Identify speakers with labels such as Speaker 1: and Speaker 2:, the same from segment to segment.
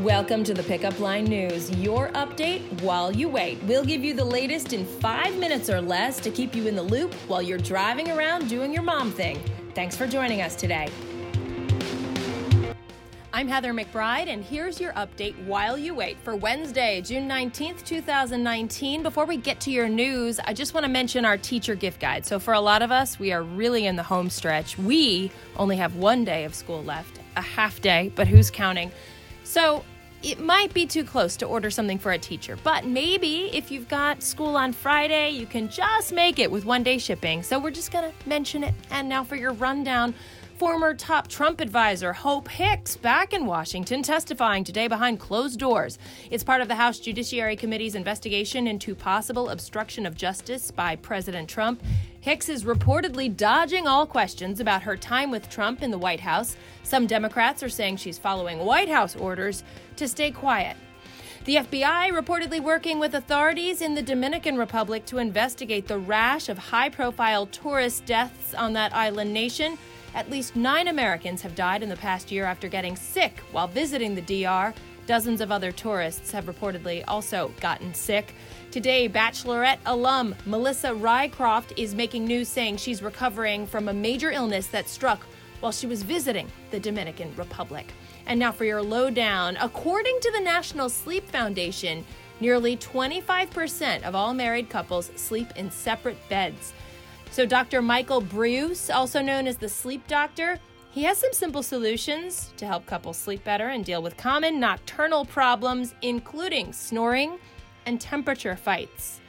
Speaker 1: Welcome to the Pickup Line News, your update while you wait. We'll give you the latest in five minutes or less to keep you in the loop while you're driving around doing your mom thing. Thanks for joining us today. I'm Heather McBride, and here's your update while you wait for Wednesday, June 19th, 2019. Before we get to your news, I just want to mention our teacher gift guide. So, for a lot of us, we are really in the home stretch. We only have one day of school left, a half day, but who's counting? So, it might be too close to order something for a teacher, but maybe if you've got school on Friday, you can just make it with one day shipping. So we're just going to mention it. And now for your rundown. Former top Trump advisor Hope Hicks back in Washington testifying today behind closed doors. It's part of the House Judiciary Committee's investigation into possible obstruction of justice by President Trump. Hicks is reportedly dodging all questions about her time with Trump in the White House. Some Democrats are saying she's following White House orders to stay quiet. The FBI reportedly working with authorities in the Dominican Republic to investigate the rash of high profile tourist deaths on that island nation. At least nine Americans have died in the past year after getting sick while visiting the DR. Dozens of other tourists have reportedly also gotten sick. Today, Bachelorette alum Melissa Rycroft is making news saying she's recovering from a major illness that struck while she was visiting the Dominican Republic. And now for your lowdown. According to the National Sleep Foundation, nearly 25% of all married couples sleep in separate beds. So, Dr. Michael Breus, also known as the sleep doctor, he has some simple solutions to help couples sleep better and deal with common nocturnal problems, including snoring and temperature fights.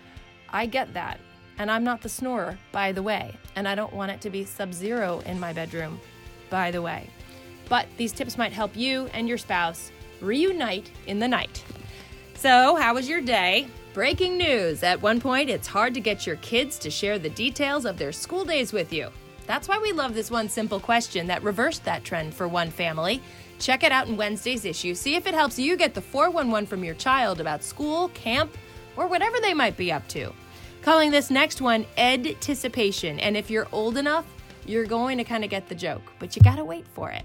Speaker 1: I get that. And I'm not the snorer, by the way. And I don't want it to be sub zero in my bedroom, by the way. But these tips might help you and your spouse reunite in the night. So, how was your day? Breaking news at one point, it's hard to get your kids to share the details of their school days with you. That's why we love this one simple question that reversed that trend for one family. Check it out in Wednesday's issue. See if it helps you get the 411 from your child about school, camp, or whatever they might be up to. Calling this next one Edticipation. And if you're old enough, you're going to kind of get the joke, but you gotta wait for it.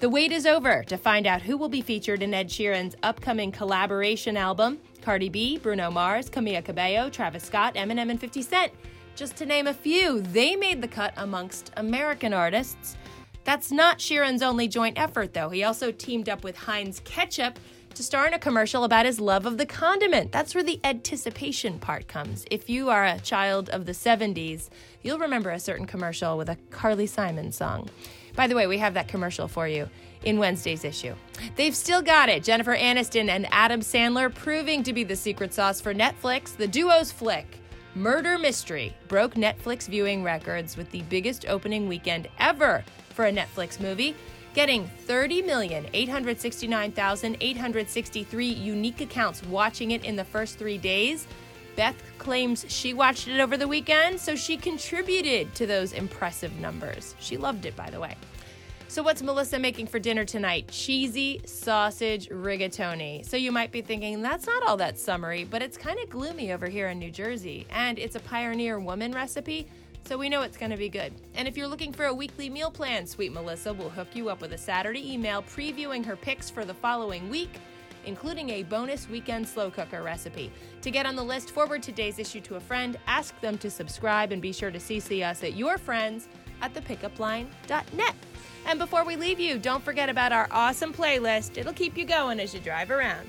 Speaker 1: The wait is over to find out who will be featured in Ed Sheeran's upcoming collaboration album. Cardi B, Bruno Mars, Camila Cabello, Travis Scott, Eminem, and 50 Cent. Just to name a few, they made the cut amongst American artists. That's not Sheeran's only joint effort, though. He also teamed up with Heinz Ketchup to star in a commercial about his love of the condiment. That's where the anticipation part comes. If you are a child of the 70s, you'll remember a certain commercial with a Carly Simon song. By the way, we have that commercial for you in Wednesday's issue. They've still got it. Jennifer Aniston and Adam Sandler proving to be the secret sauce for Netflix. The duo's flick, Murder Mystery, broke Netflix viewing records with the biggest opening weekend ever for a Netflix movie, getting 30,869,863 unique accounts watching it in the first three days. Beth claims she watched it over the weekend, so she contributed to those impressive numbers. She loved it, by the way. So, what's Melissa making for dinner tonight? Cheesy sausage rigatoni. So, you might be thinking, that's not all that summery, but it's kind of gloomy over here in New Jersey. And it's a Pioneer Woman recipe, so we know it's going to be good. And if you're looking for a weekly meal plan, Sweet Melissa will hook you up with a Saturday email previewing her picks for the following week including a bonus weekend slow cooker recipe. To get on the list, forward today's issue to a friend, ask them to subscribe, and be sure to CC us at your friends at thepickupline.net. And before we leave you, don't forget about our awesome playlist. It'll keep you going as you drive around.